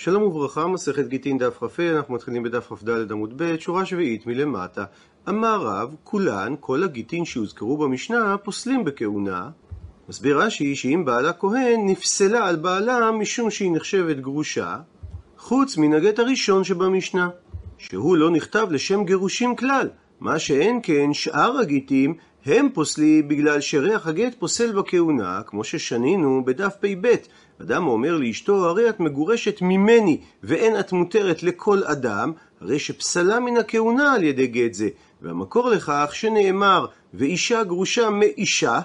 שלום וברכה, מסכת גיטין דף כ"ה, אנחנו מתחילים בדף כ"ד עמוד ב', שורה שביעית מלמטה. אמר רב, כולן, כל הגיטין שהוזכרו במשנה, פוסלים בכהונה. מסביר רש"י שאם בעלה כהן, נפסלה על בעלה משום שהיא נחשבת גרושה, חוץ מן הגט הראשון שבמשנה, שהוא לא נכתב לשם גירושים כלל, מה שאין כן שאר הגיטים הם פוסלים בגלל שריח הגט פוסל בכהונה, כמו ששנינו בדף פ"ב. אדם אומר לאשתו, הרי את מגורשת ממני, ואין את מותרת לכל אדם, הרי שפסלה מן הכהונה על ידי גט זה. והמקור לכך שנאמר, ואישה גרושה מאישה,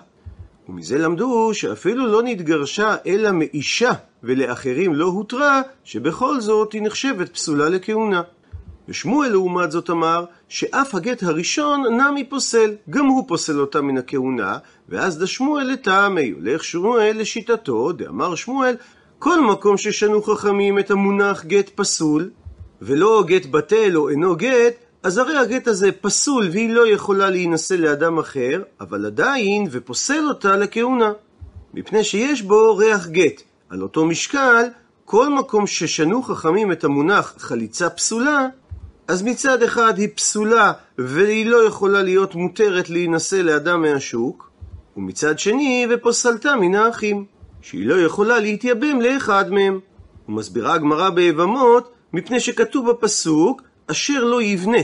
ומזה למדו שאפילו לא נתגרשה אלא מאישה, ולאחרים לא הותרה, שבכל זאת היא נחשבת פסולה לכהונה. ושמואל לעומת זאת אמר שאף הגט הראשון נמי פוסל, גם הוא פוסל אותה מן הכהונה, ואז דשמואל לטעמי, הולך שמואל לשיטתו, דאמר שמואל, כל מקום ששנו חכמים את המונח גט פסול, ולא גט בטל או אינו גט, אז הרי הגט הזה פסול והיא לא יכולה להינשא לאדם אחר, אבל עדיין ופוסל אותה לכהונה. מפני שיש בו ריח גט. על אותו משקל, כל מקום ששנו חכמים את המונח חליצה פסולה, אז מצד אחד היא פסולה והיא לא יכולה להיות מותרת להינשא לאדם מהשוק, ומצד שני ופוסלתה מן האחים, שהיא לא יכולה להתייבם לאחד מהם. ומסבירה הגמרא ביבמות, מפני שכתוב בפסוק, אשר לא יבנה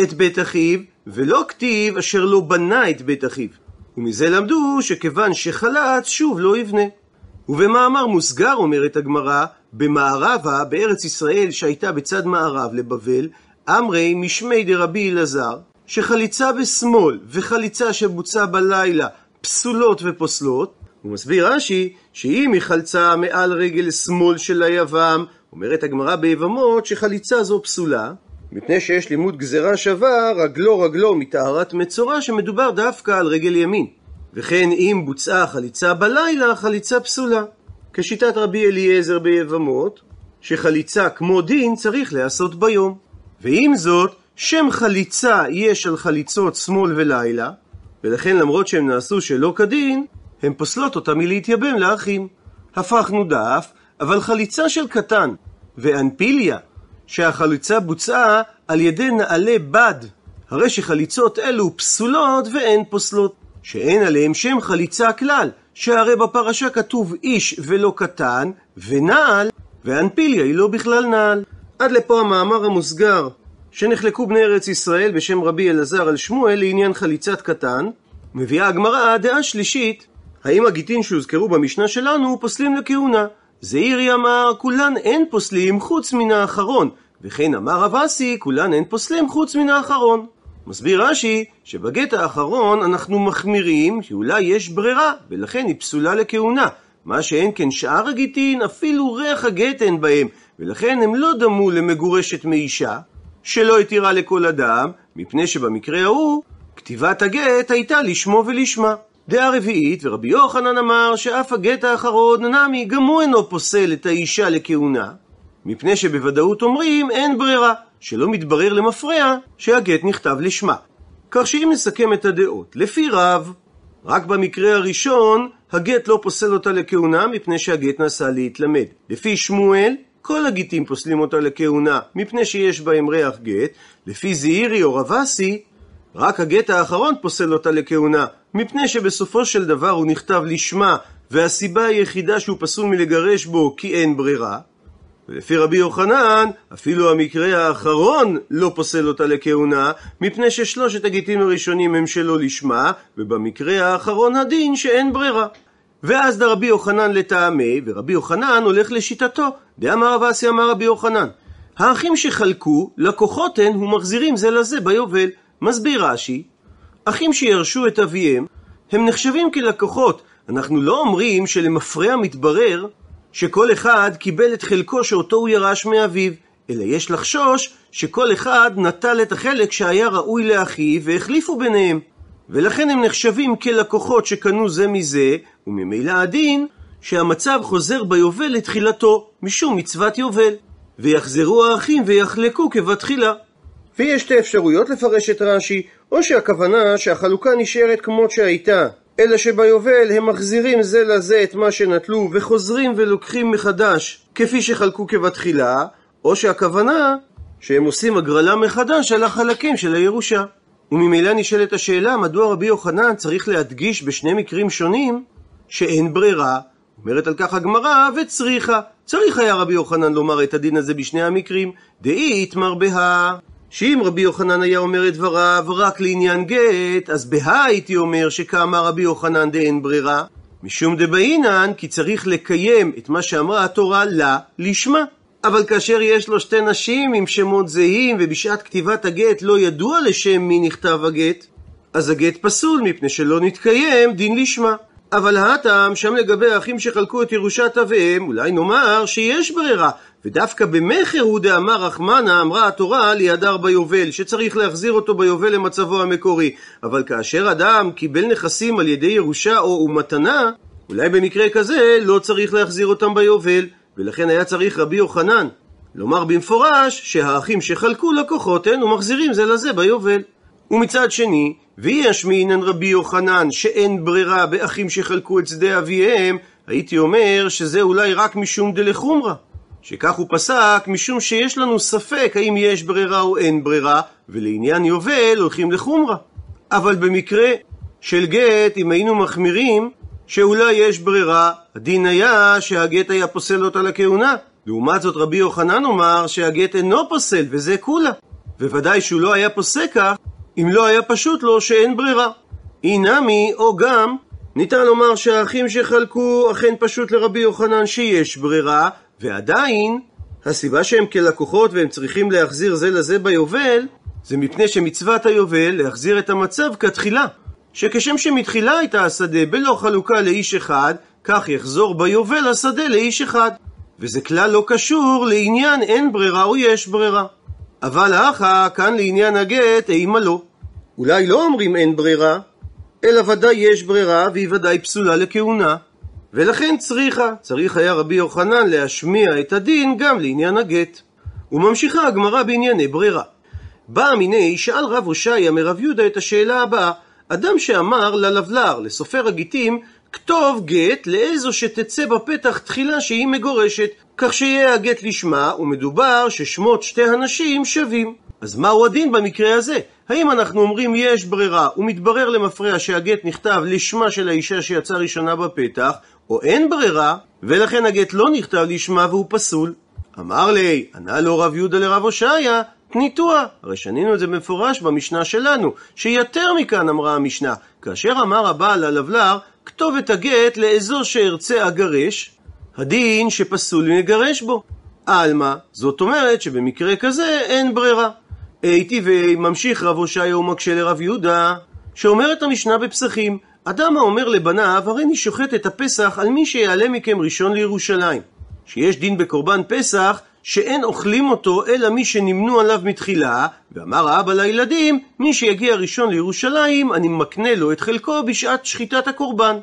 את בית אחיו, ולא כתיב אשר לא בנה את בית אחיו. ומזה למדו שכיוון שחלץ, שוב לא יבנה. ובמאמר מוסגר אומרת הגמרא, במערבה, בארץ ישראל שהייתה בצד מערב לבבל, אמרי משמי דרבי אלעזר, שחליצה בשמאל וחליצה שבוצעה בלילה פסולות ופוסלות, הוא מסביר רש"י שאם היא חלצה מעל רגל שמאל של היבם, אומרת הגמרא ביבמות שחליצה זו פסולה, מפני שיש לימוד גזירה שווה רגלו רגלו מטהרת מצורע שמדובר דווקא על רגל ימין. וכן אם בוצעה חליצה בלילה, חליצה פסולה. כשיטת רבי אליעזר ביבמות, שחליצה כמו דין צריך להיעשות ביום. ועם זאת, שם חליצה יש על חליצות שמאל ולילה, ולכן למרות שהן נעשו שלא כדין, הן פוסלות אותה מלהתייבם לאחים. הפכנו דף, אבל חליצה של קטן ואנפיליה, שהחליצה בוצעה על ידי נעלי בד, הרי שחליצות אלו פסולות ואין פוסלות, שאין עליהם שם חליצה כלל, שהרי בפרשה כתוב איש ולא קטן, ונעל, ואנפיליה היא לא בכלל נעל. עד לפה המאמר המוסגר שנחלקו בני ארץ ישראל בשם רבי אלעזר על שמואל לעניין חליצת קטן, מביאה הגמרא דעה שלישית, האם הגיטין שהוזכרו במשנה שלנו פוסלים לכהונה? זעירי אמר, כולן אין פוסלים חוץ מן האחרון, וכן אמר רב אסי, כולן אין פוסלים חוץ מן האחרון. מסביר רש"י שבגט האחרון אנחנו מחמירים שאולי יש ברירה, ולכן היא פסולה לכהונה. מה שאין כן שאר הגיטין, אפילו ריח הגט אין בהם, ולכן הם לא דמו למגורשת מאישה, שלא התירה לכל אדם, מפני שבמקרה ההוא, כתיבת הגט הייתה לשמו ולשמה. דעה רביעית, ורבי יוחנן אמר שאף הגט האחרון נמי גם הוא אינו פוסל את האישה לכהונה, מפני שבוודאות אומרים אין ברירה, שלא מתברר למפרע שהגט נכתב לשמה. כך שאם נסכם את הדעות, לפי רב, רק במקרה הראשון הגט לא פוסל אותה לכהונה מפני שהגט נעשה להתלמד. לפי שמואל, כל הגיטים פוסלים אותה לכהונה מפני שיש בהם ריח גט. לפי זעירי או רבסי, רק הגט האחרון פוסל אותה לכהונה מפני שבסופו של דבר הוא נכתב לשמה והסיבה היחידה שהוא פסול מלגרש בו כי אין ברירה. ולפי רבי יוחנן, אפילו המקרה האחרון לא פוסל אותה לכהונה, מפני ששלושת הגיטים הראשונים הם שלא לשמה, ובמקרה האחרון הדין שאין ברירה. ואז דרבי יוחנן לטעמי, ורבי יוחנן הולך לשיטתו. דאמר רב אסי אמר רבי יוחנן, האחים שחלקו, לקוחות הן ומחזירים זה לזה ביובל. מסביר רש"י, אחים שירשו את אביהם, הם נחשבים כלקוחות. אנחנו לא אומרים שלמפרע מתברר שכל אחד קיבל את חלקו שאותו הוא ירש מאביו, אלא יש לחשוש שכל אחד נטל את החלק שהיה ראוי לאחיו והחליפו ביניהם. ולכן הם נחשבים כלקוחות שקנו זה מזה, וממילא הדין שהמצב חוזר ביובל לתחילתו, משום מצוות יובל. ויחזרו האחים ויחלקו כבתחילה. ויש שתי אפשרויות לפרש את רש"י, או שהכוונה שהחלוקה נשארת כמות שהייתה, אלא שביובל הם מחזירים זה לזה את מה שנטלו וחוזרים ולוקחים מחדש כפי שחלקו כבתחילה, או שהכוונה שהם עושים הגרלה מחדש על החלקים של הירושה. וממילא נשאלת השאלה מדוע רבי יוחנן צריך להדגיש בשני מקרים שונים שאין ברירה. אומרת על כך הגמרא, וצריכה. צריך היה רבי יוחנן לומר את הדין הזה בשני המקרים, דאי יתמר בהא. שאם רבי יוחנן היה אומר את דבריו רק לעניין גט, אז בהא הייתי אומר שכאמר רבי יוחנן דאין ברירה. משום דבעינן, כי צריך לקיים את מה שאמרה התורה לה, לשמה. אבל כאשר יש לו שתי נשים עם שמות זהים, ובשעת כתיבת הגט לא ידוע לשם מי נכתב הגט, אז הגט פסול, מפני שלא נתקיים דין לשמה. אבל הטעם שם לגבי האחים שחלקו את ירושת אביהם, אולי נאמר שיש ברירה, ודווקא במכר הוא דאמר רחמנה אמרה התורה לידר ביובל, שצריך להחזיר אותו ביובל למצבו המקורי. אבל כאשר אדם קיבל נכסים על ידי ירושה או מתנה, אולי במקרה כזה לא צריך להחזיר אותם ביובל, ולכן היה צריך רבי יוחנן לומר במפורש שהאחים שחלקו לקוחות הן ומחזירים זה לזה ביובל. ומצד שני, וישמינן רבי יוחנן שאין ברירה באחים שחלקו את שדה אביהם, הייתי אומר שזה אולי רק משום דלחומרה. שכך הוא פסק משום שיש לנו ספק האם יש ברירה או אין ברירה, ולעניין יובל הולכים לחומרה. אבל במקרה של גט, אם היינו מחמירים, שאולי יש ברירה, הדין היה שהגט היה פוסל אותה לכהונה. לעומת זאת רבי יוחנן אומר שהגט אינו פוסל, וזה כולה. וודאי שהוא לא היה פוסק כך, אם לא היה פשוט לו שאין ברירה. אינמי, או גם, ניתן לומר שהאחים שחלקו אכן פשוט לרבי יוחנן שיש ברירה, ועדיין, הסיבה שהם כלקוחות והם צריכים להחזיר זה לזה ביובל, זה מפני שמצוות היובל להחזיר את המצב כתחילה. שכשם שמתחילה הייתה השדה בלא חלוקה לאיש אחד, כך יחזור ביובל השדה לאיש אחד. וזה כלל לא קשור לעניין אין ברירה או יש ברירה. אבל האחה, כאן לעניין הגט, אימה לא. אולי לא אומרים אין ברירה, אלא ודאי יש ברירה והיא ודאי פסולה לכהונה. ולכן צריכה, צריך היה רבי יוחנן להשמיע את הדין גם לעניין הגט. וממשיכה הגמרא בענייני ברירה. בא מיני, שאל רב הושעיה מרב יהודה את השאלה הבאה, אדם שאמר ללבלר, לסופר הגיטים, כתוב גט לאיזו שתצא בפתח תחילה שהיא מגורשת, כך שיהיה הגט לשמה, ומדובר ששמות שתי הנשים שווים. אז מהו הדין במקרה הזה? האם אנחנו אומרים יש ברירה, ומתברר למפרע שהגט נכתב לשמה של האישה שיצאה ראשונה בפתח, או אין ברירה, ולכן הגט לא נכתב לשמה והוא פסול? אמר לי, ענה לו רב יהודה לרב הושעיה, תניתוע. הרי שנינו את זה במפורש במשנה שלנו, שיותר מכאן אמרה המשנה, כאשר אמר הבעל הלבלר, כתובת הגט לאזור שארצה אגרש, הדין שפסול מגרש בו. עלמא, זאת אומרת שבמקרה כזה אין ברירה. הייתי וממשיך רב הושעיה ומקשה לרב יהודה, שאומרת המשנה בפסחים, אדם האומר לבניו, הריני שוחט את הפסח על מי שיעלה מכם ראשון לירושלים. שיש דין בקורבן פסח, שאין אוכלים אותו אלא מי שנמנו עליו מתחילה, ואמר האבא לילדים, מי שיגיע ראשון לירושלים, אני מקנה לו את חלקו בשעת שחיטת הקורבן.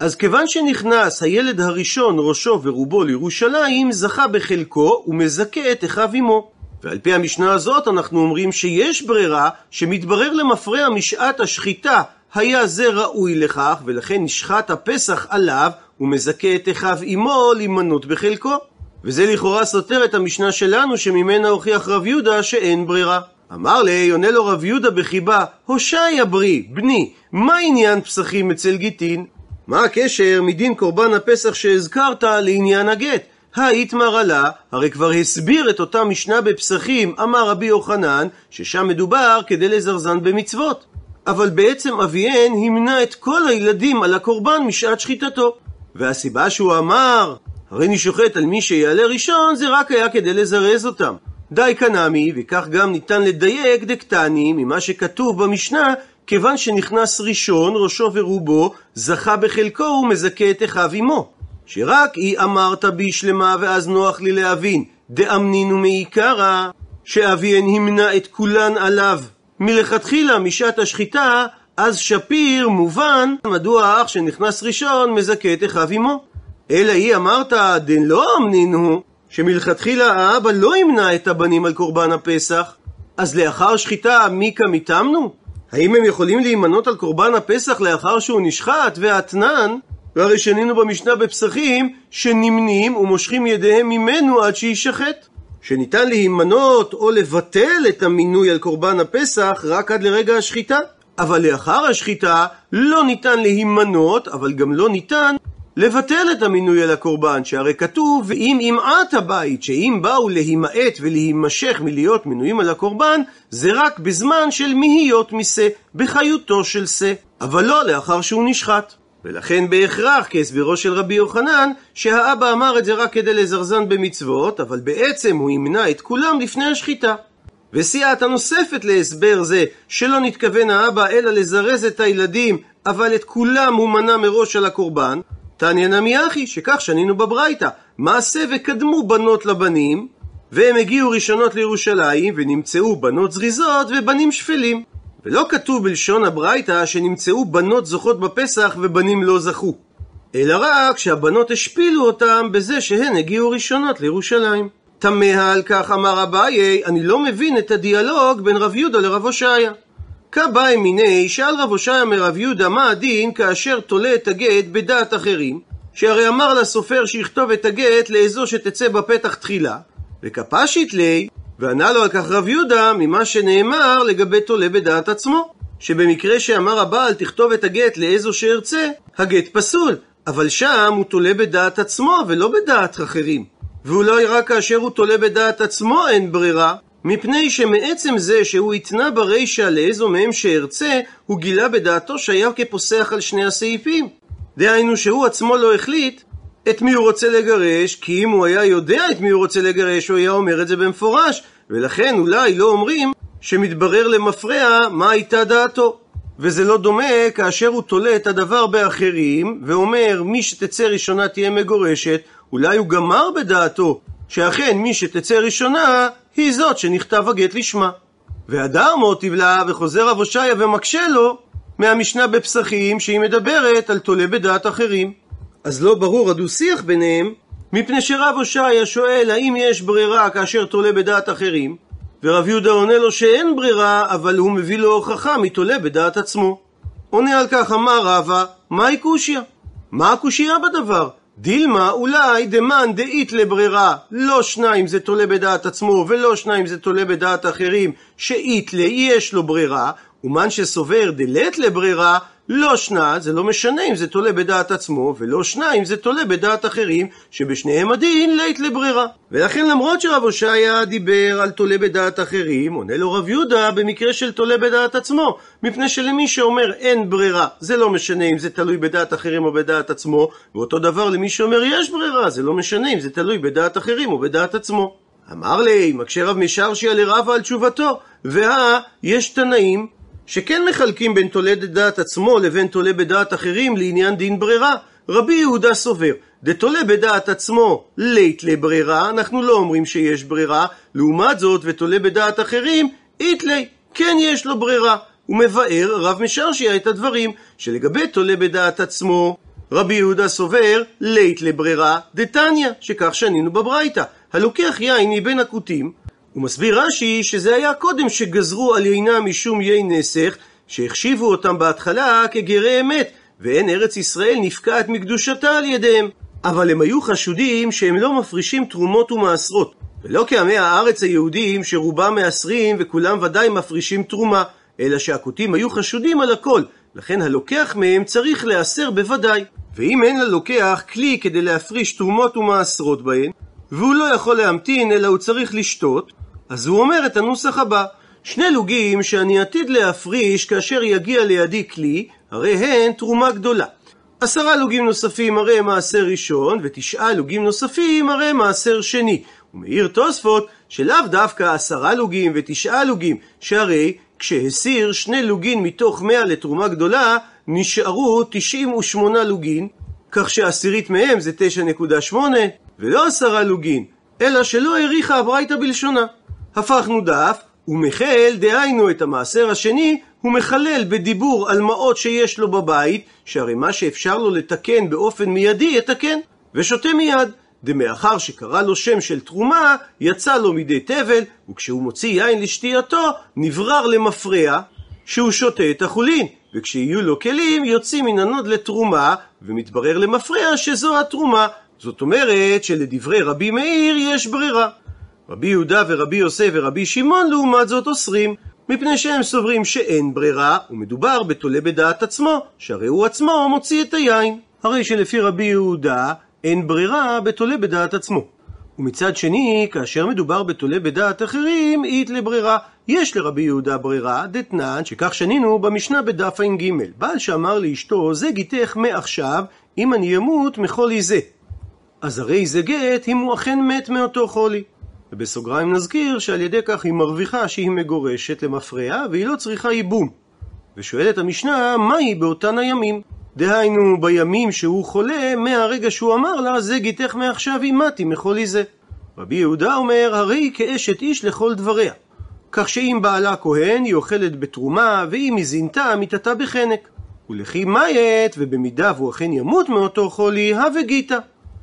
אז כיוון שנכנס הילד הראשון ראשו ורובו לירושלים, זכה בחלקו ומזכה את אחיו עמו. ועל פי המשנה הזאת אנחנו אומרים שיש ברירה שמתברר למפרע משעת השחיטה היה זה ראוי לכך, ולכן נשחט הפסח עליו ומזכה את אחיו עמו להימנות בחלקו. וזה לכאורה סותר את המשנה שלנו שממנה הוכיח רב יהודה שאין ברירה. אמר לי, עונה לו רב יהודה בחיבה, הושעיה ברי, בני, מה עניין פסחים אצל גיטין? מה הקשר מדין קורבן הפסח שהזכרת לעניין הגט? האיתמר עלה, הרי כבר הסביר את אותה משנה בפסחים, אמר רבי יוחנן, ששם מדובר כדי לזרזן במצוות. אבל בעצם אביהן המנע את כל הילדים על הקורבן משעת שחיטתו. והסיבה שהוא אמר, הרי אני שוחט על מי שיעלה ראשון, זה רק היה כדי לזרז אותם. די קנמי, וכך גם ניתן לדייק דקטני ממה שכתוב במשנה, כיוון שנכנס ראשון, ראשו ורובו, זכה בחלקו ומזכה את אחיו עמו. שרק היא אמרת בי שלמה, ואז נוח לי להבין, דאמנינו מעיקרא, שאביהן המנע את כולן עליו. מלכתחילה, משעת השחיטה, אז שפיר מובן מדוע האח שנכנס ראשון מזכה את אחיו עמו. אלא היא אמרת, דן לא אמנין הוא, שמלכתחילה האבא לא ימנע את הבנים על קורבן הפסח, אז לאחר שחיטה מיקה מתאמנו? האם הם יכולים להימנות על קורבן הפסח לאחר שהוא נשחט והאתנן? והרי שנינו במשנה בפסחים שנמנים ומושכים ידיהם ממנו עד שיישחט. שניתן להימנות או לבטל את המינוי על קורבן הפסח רק עד לרגע השחיטה. אבל לאחר השחיטה לא ניתן להימנות, אבל גם לא ניתן לבטל את המינוי על הקורבן, שהרי כתוב, ואם ימעט הבית, שאם באו להימעט ולהימשך מלהיות מנויים על הקורבן, זה רק בזמן של מהיות משה, בחיותו של שא, אבל לא לאחר שהוא נשחט. ולכן בהכרח כהסברו של רבי יוחנן, שהאבא אמר את זה רק כדי לזרזן במצוות, אבל בעצם הוא ימנע את כולם לפני השחיטה. וסייעתא נוספת להסבר זה, שלא נתכוון האבא אלא לזרז את הילדים, אבל את כולם הוא מנע מראש על הקורבן, תניא נמי אחי, שכך שנינו בברייתא, מעשה וקדמו בנות לבנים, והם הגיעו ראשונות לירושלים, ונמצאו בנות זריזות ובנים שפלים. ולא כתוב בלשון הברייתא שנמצאו בנות זוכות בפסח ובנים לא זכו. אלא רק שהבנות השפילו אותם בזה שהן הגיעו ראשונות לירושלים. תמה על כך אמר אביי, אני לא מבין את הדיאלוג בין רב יהודה לרב הושעיה. כבאי מיני, שאל רב הושעיה מרב יהודה מה הדין כאשר תולה את הגט בדעת אחרים, שהרי אמר לסופר שיכתוב את הגט לאזו שתצא בפתח תחילה, וכפשית לי, וענה לו על כך רב יהודה ממה שנאמר לגבי תולה בדעת עצמו, שבמקרה שאמר הבעל תכתוב את הגט לאיזו שארצה, הגט פסול, אבל שם הוא תולה בדעת עצמו ולא בדעת אחרים. ואולי רק כאשר הוא תולה בדעת עצמו אין ברירה, מפני שמעצם זה שהוא התנה ברישא לאיזו מהם שארצה, הוא גילה בדעתו שהיה כפוסח על שני הסעיפים. דהיינו שהוא עצמו לא החליט את מי הוא רוצה לגרש, כי אם הוא היה יודע את מי הוא רוצה לגרש, הוא היה אומר את זה במפורש, ולכן אולי לא אומרים שמתברר למפרע מה הייתה דעתו. וזה לא דומה כאשר הוא תולה את הדבר באחרים, ואומר מי שתצא ראשונה תהיה מגורשת, אולי הוא גמר בדעתו שאכן מי שתצא ראשונה היא זאת שנכתב הגט לשמה. והדר מוטיב לה וחוזר רב הושעיה ומקשה לו מהמשנה בפסחים שהיא מדברת על תולה בדעת אחרים. אז לא ברור הדו-שיח ביניהם, מפני שרב הושעיה שואל האם יש ברירה כאשר תולה בדעת אחרים, ורב יהודה עונה לו שאין ברירה, אבל הוא מביא לו הוכחה מתולה בדעת עצמו. עונה על כך אמר רבא, מהי קושיא? מה הקושייה בדבר? דילמה אולי דמאן דאית לברירה, לא שניים זה תולה בדעת עצמו ולא שניים זה תולה בדעת אחרים, שאית לי יש לו ברירה, ומאן שסובר דלת לברירה, לא שנה, זה לא משנה אם זה תולה בדעת עצמו, ולא שניים זה תולה בדעת אחרים, שבשניהם הדין לית לברירה. ולכן למרות שרב הושעיה דיבר על תולה בדעת אחרים, עונה לו רב יהודה במקרה של תולה בדעת עצמו, מפני שלמי שאומר אין ברירה, זה לא משנה אם זה תלוי בדעת אחרים או בדעת עצמו, ואותו דבר למי שאומר יש ברירה, זה לא משנה אם זה תלוי בדעת אחרים או בדעת עצמו. אמר לי, מקשה רב משרשיה לרבה על תשובתו, והא, יש תנאים שכן מחלקים בין תולה בדעת עצמו לבין תולה בדעת אחרים לעניין דין ברירה. רבי יהודה סובר, דתולה בדעת עצמו לית לברירה, אנחנו לא אומרים שיש ברירה, לעומת זאת ותולה בדעת אחרים, איתלי, כן יש לו ברירה. הוא מבאר רב משרשיה את הדברים, שלגבי תולה בדעת עצמו, רבי יהודה סובר לית לברירה דתניא, שכך שנינו בברייתא, הלוקח יין מבין הכותים, הוא מסביר רש"י שזה היה קודם שגזרו על יינם משום יי נסך, שהחשיבו אותם בהתחלה כגרי אמת, ואין ארץ ישראל נפקעת מקדושתה על ידיהם. אבל הם היו חשודים שהם לא מפרישים תרומות ומעשרות. ולא כעמי הארץ היהודים שרובם מעשרים וכולם ודאי מפרישים תרומה, אלא שהכותים היו חשודים על הכל, לכן הלוקח מהם צריך להיאסר בוודאי. ואם אין ללוקח כלי כדי להפריש תרומות ומעשרות בהן, והוא לא יכול להמתין אלא הוא צריך לשתות, אז הוא אומר את הנוסח הבא: שני לוגים שאני עתיד להפריש כאשר יגיע לידי כלי, הרי הן תרומה גדולה. עשרה לוגים נוספים הרי מעשר ראשון, ותשעה לוגים נוספים הרי מעשר שני. ומעיר תוספות שלאו דווקא עשרה לוגים ותשעה לוגים, שהרי כשהסיר שני לוגין מתוך מאה לתרומה גדולה, נשארו תשעים ושמונה לוגין, כך שעשירית מהם זה תשע נקודה שמונה, ולא עשרה לוגין, אלא שלא האריכה הברייתא בלשונה. הפכנו דף, ומחל, דהיינו את המעשר השני, הוא מחלל בדיבור על מעות שיש לו בבית, שהרי מה שאפשר לו לתקן באופן מיידי, יתקן, ושותה מיד. דמאחר שקרא לו שם של תרומה, יצא לו מידי טבל, וכשהוא מוציא יין לשתייתו, נברר למפרע, שהוא שותה את החולין, וכשיהיו לו כלים יוצאים מן הנוד לתרומה, ומתברר למפרע שזו התרומה. זאת אומרת שלדברי רבי מאיר יש ברירה. רבי יהודה ורבי יוסף ורבי שמעון לעומת זאת אוסרים, מפני שהם סוברים שאין ברירה, ומדובר בתולה בדעת עצמו, שהרי הוא עצמו מוציא את היין. הרי שלפי רבי יהודה אין ברירה בתולה בדעת עצמו. ומצד שני, כאשר מדובר בתולה בדעת אחרים, אית לברירה. יש לרבי יהודה ברירה, דתנן, שכך שנינו במשנה בדף ע"ג. בעל שאמר לאשתו, זה גיתך מעכשיו, אם אני אמות מחולי זה. אז הרי זה גט אם הוא אכן מת מאותו חולי. ובסוגריים נזכיר שעל ידי כך היא מרוויחה שהיא מגורשת למפרע והיא לא צריכה ייבום. ושואלת המשנה, מהי באותן הימים? דהיינו, בימים שהוא חולה, מהרגע שהוא אמר לה, זה גיתך מעכשיו אימתי מחולי זה. רבי יהודה אומר, הרי כאשת איש לכל דבריה. כך שאם בעלה כהן, היא אוכלת בתרומה, ואם היא זינתה, מיתתה בחנק. ולכי מיית, ובמידה והוא אכן ימות מאותו חולי, הווה גיתא.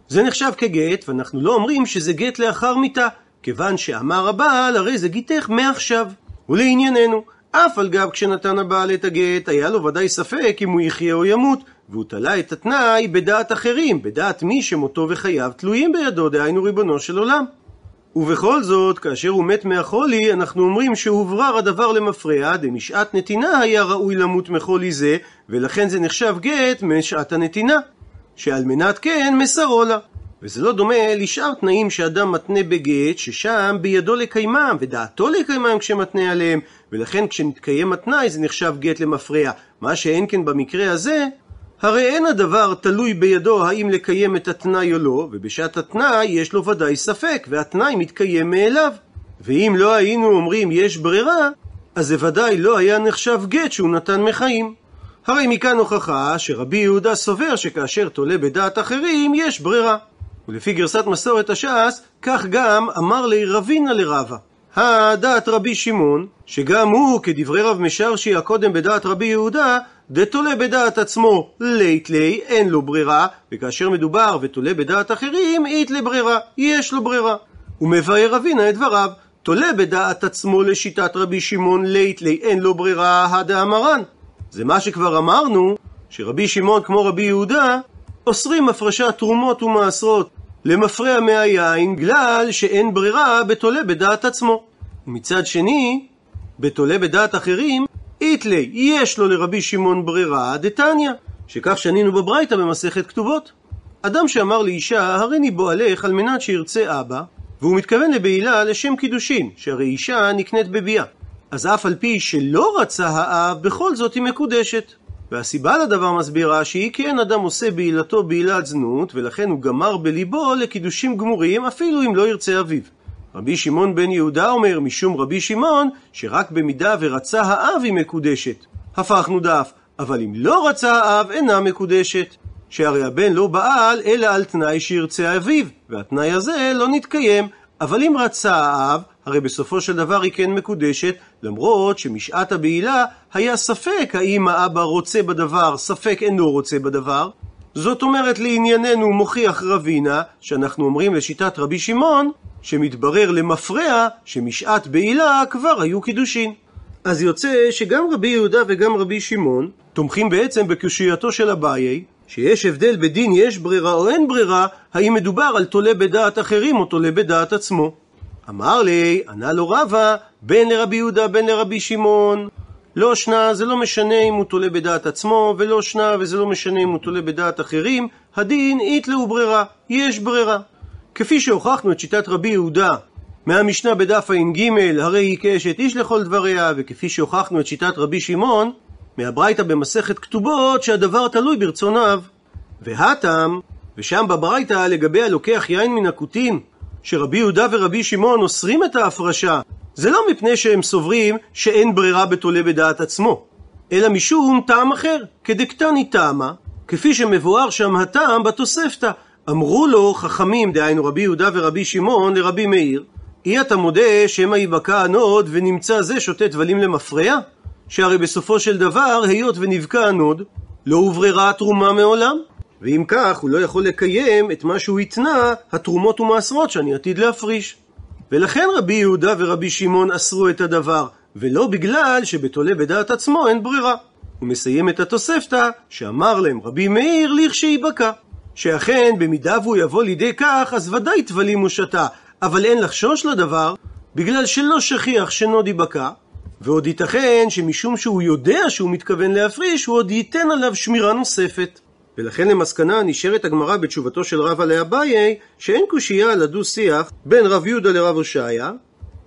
זה נחשב כגט, ואנחנו לא אומרים שזה גט לאחר מיתה, כיוון שאמר הבעל, הרי זה גיתך מעכשיו. ולענייננו, אף על גב כשנתן הבעל את הגט, היה לו ודאי ספק אם הוא יחיה או ימות, והוא תלה את התנאי בדעת אחרים, בדעת מי שמותו וחייו תלויים בידו, דהיינו ריבונו של עולם. ובכל זאת, כאשר הוא מת מהחולי, אנחנו אומרים שהוברר הדבר למפרע, דמשעת נתינה היה ראוי למות מחולי זה, ולכן זה נחשב גט משעת הנתינה, שעל מנת כן מסרו לה. וזה לא דומה לשאר תנאים שאדם מתנה בגט, ששם בידו לקיימם, ודעתו לקיימם כשמתנה עליהם, ולכן כשמתקיים התנאי זה נחשב גט למפרע. מה שאין כן במקרה הזה, הרי אין הדבר תלוי בידו האם לקיים את התנאי או לא, ובשעת התנאי יש לו ודאי ספק, והתנאי מתקיים מאליו. ואם לא היינו אומרים יש ברירה, אז זה ודאי לא היה נחשב גט שהוא נתן מחיים. הרי מכאן הוכחה שרבי יהודה סובר שכאשר תולה בדעת אחרים יש ברירה. ולפי גרסת מסורת הש"ס, כך גם אמר לי רבינה לרבה. הדעת רבי שמעון, שגם הוא, כדברי רב משרשי הקודם בדעת רבי יהודה, דתולה בדעת עצמו לית לי, אין לו ברירה, וכאשר מדובר ותולה בדעת אחרים, אית לברירה, יש לו ברירה. ומבאר רבינה את דבריו, תולה בדעת עצמו לשיטת רבי שמעון לית לי, אין לו ברירה, הדאמרן. זה מה שכבר אמרנו, שרבי שמעון כמו רבי יהודה, אוסרים הפרשת תרומות ומעשרות למפרע מהיין, בגלל שאין ברירה בתולה בדעת עצמו. מצד שני, בתולה בדעת אחרים, איתלי, יש לו לרבי שמעון ברירה דתניא, שכך שנינו בברייתא במסכת כתובות. אדם שאמר לאישה, הריני בועלך על מנת שירצה אבא, והוא מתכוון לבעילה לשם קידושין, שהרי אישה נקנית בביאה. אז אף על פי שלא רצה האב, בכל זאת היא מקודשת. והסיבה לדבר מסבירה שהיא כי אין אדם עושה בעילתו בעילת זנות, ולכן הוא גמר בליבו לקידושים גמורים, אפילו אם לא ירצה אביו. רבי שמעון בן יהודה אומר, משום רבי שמעון, שרק במידה ורצה האב היא מקודשת. הפכנו דף, אבל אם לא רצה האב, אינה מקודשת. שהרי הבן לא בעל, אלא על תנאי שירצה אביו, והתנאי הזה לא נתקיים. אבל אם רצה האב, הרי בסופו של דבר היא כן מקודשת, למרות שמשעת הבעילה היה ספק האם האבא רוצה בדבר, ספק אינו רוצה בדבר. זאת אומרת לענייננו מוכיח רבינה, שאנחנו אומרים לשיטת רבי שמעון, שמתברר למפרע שמשעת בעילה כבר היו קידושין. אז יוצא שגם רבי יהודה וגם רבי שמעון תומכים בעצם בקושייתו של אביי, שיש הבדל בדין יש ברירה או אין ברירה, האם מדובר על תולה בדעת אחרים או תולה בדעת עצמו. אמר לי, ענה לו רבא, בין לרבי יהודה בין לרבי שמעון. לא שנה, זה לא משנה אם הוא תולה בדעת עצמו, ולא שנה, וזה לא משנה אם הוא תולה בדעת אחרים, הדין איתלהו ברירה, יש ברירה. כפי שהוכחנו את שיטת רבי יהודה מהמשנה בדף ע"ג, הרי היא כאשת איש לכל דבריה, וכפי שהוכחנו את שיטת רבי שמעון, מהברייתא במסכת כתובות, שהדבר תלוי ברצון האב. והטם, ושם בברייתא לגבי הלוקח יין מן הכותים, שרבי יהודה ורבי שמעון אוסרים את ההפרשה, זה לא מפני שהם סוברים שאין ברירה בתולה בדעת עצמו, אלא משום טעם אחר, כדקטני טעמה, כפי שמבואר שם הטעם בתוספתא. אמרו לו חכמים, דהיינו רבי יהודה ורבי שמעון, לרבי מאיר, אי אתה מודה שמא יבקע הנוד ונמצא זה שותה טבלים למפרע? שהרי בסופו של דבר, היות ונבקע הנוד, לא הובררה התרומה מעולם. ואם כך, הוא לא יכול לקיים את מה שהוא התנה, התרומות ומעשרות שאני עתיד להפריש. ולכן רבי יהודה ורבי שמעון אסרו את הדבר, ולא בגלל שבתולה בדעת עצמו אין ברירה. הוא מסיים את התוספתא שאמר להם רבי מאיר לכשייבקע. שאכן במידה והוא יבוא לידי כך, אז ודאי טבלים הוא שתה, אבל אין לחשוש לדבר, בגלל שלא שכיח שנוד ייבקע, ועוד ייתכן שמשום שהוא יודע שהוא מתכוון להפריש, הוא עוד ייתן עליו שמירה נוספת. ולכן למסקנה נשארת הגמרא בתשובתו של רבא לאביי, שאין קושייה על הדו-שיח בין רב יהודה לרב הושעיה,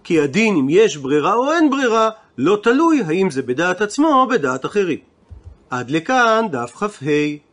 כי הדין אם יש ברירה או אין ברירה, לא תלוי האם זה בדעת עצמו או בדעת אחרים. עד לכאן דף כ"ה.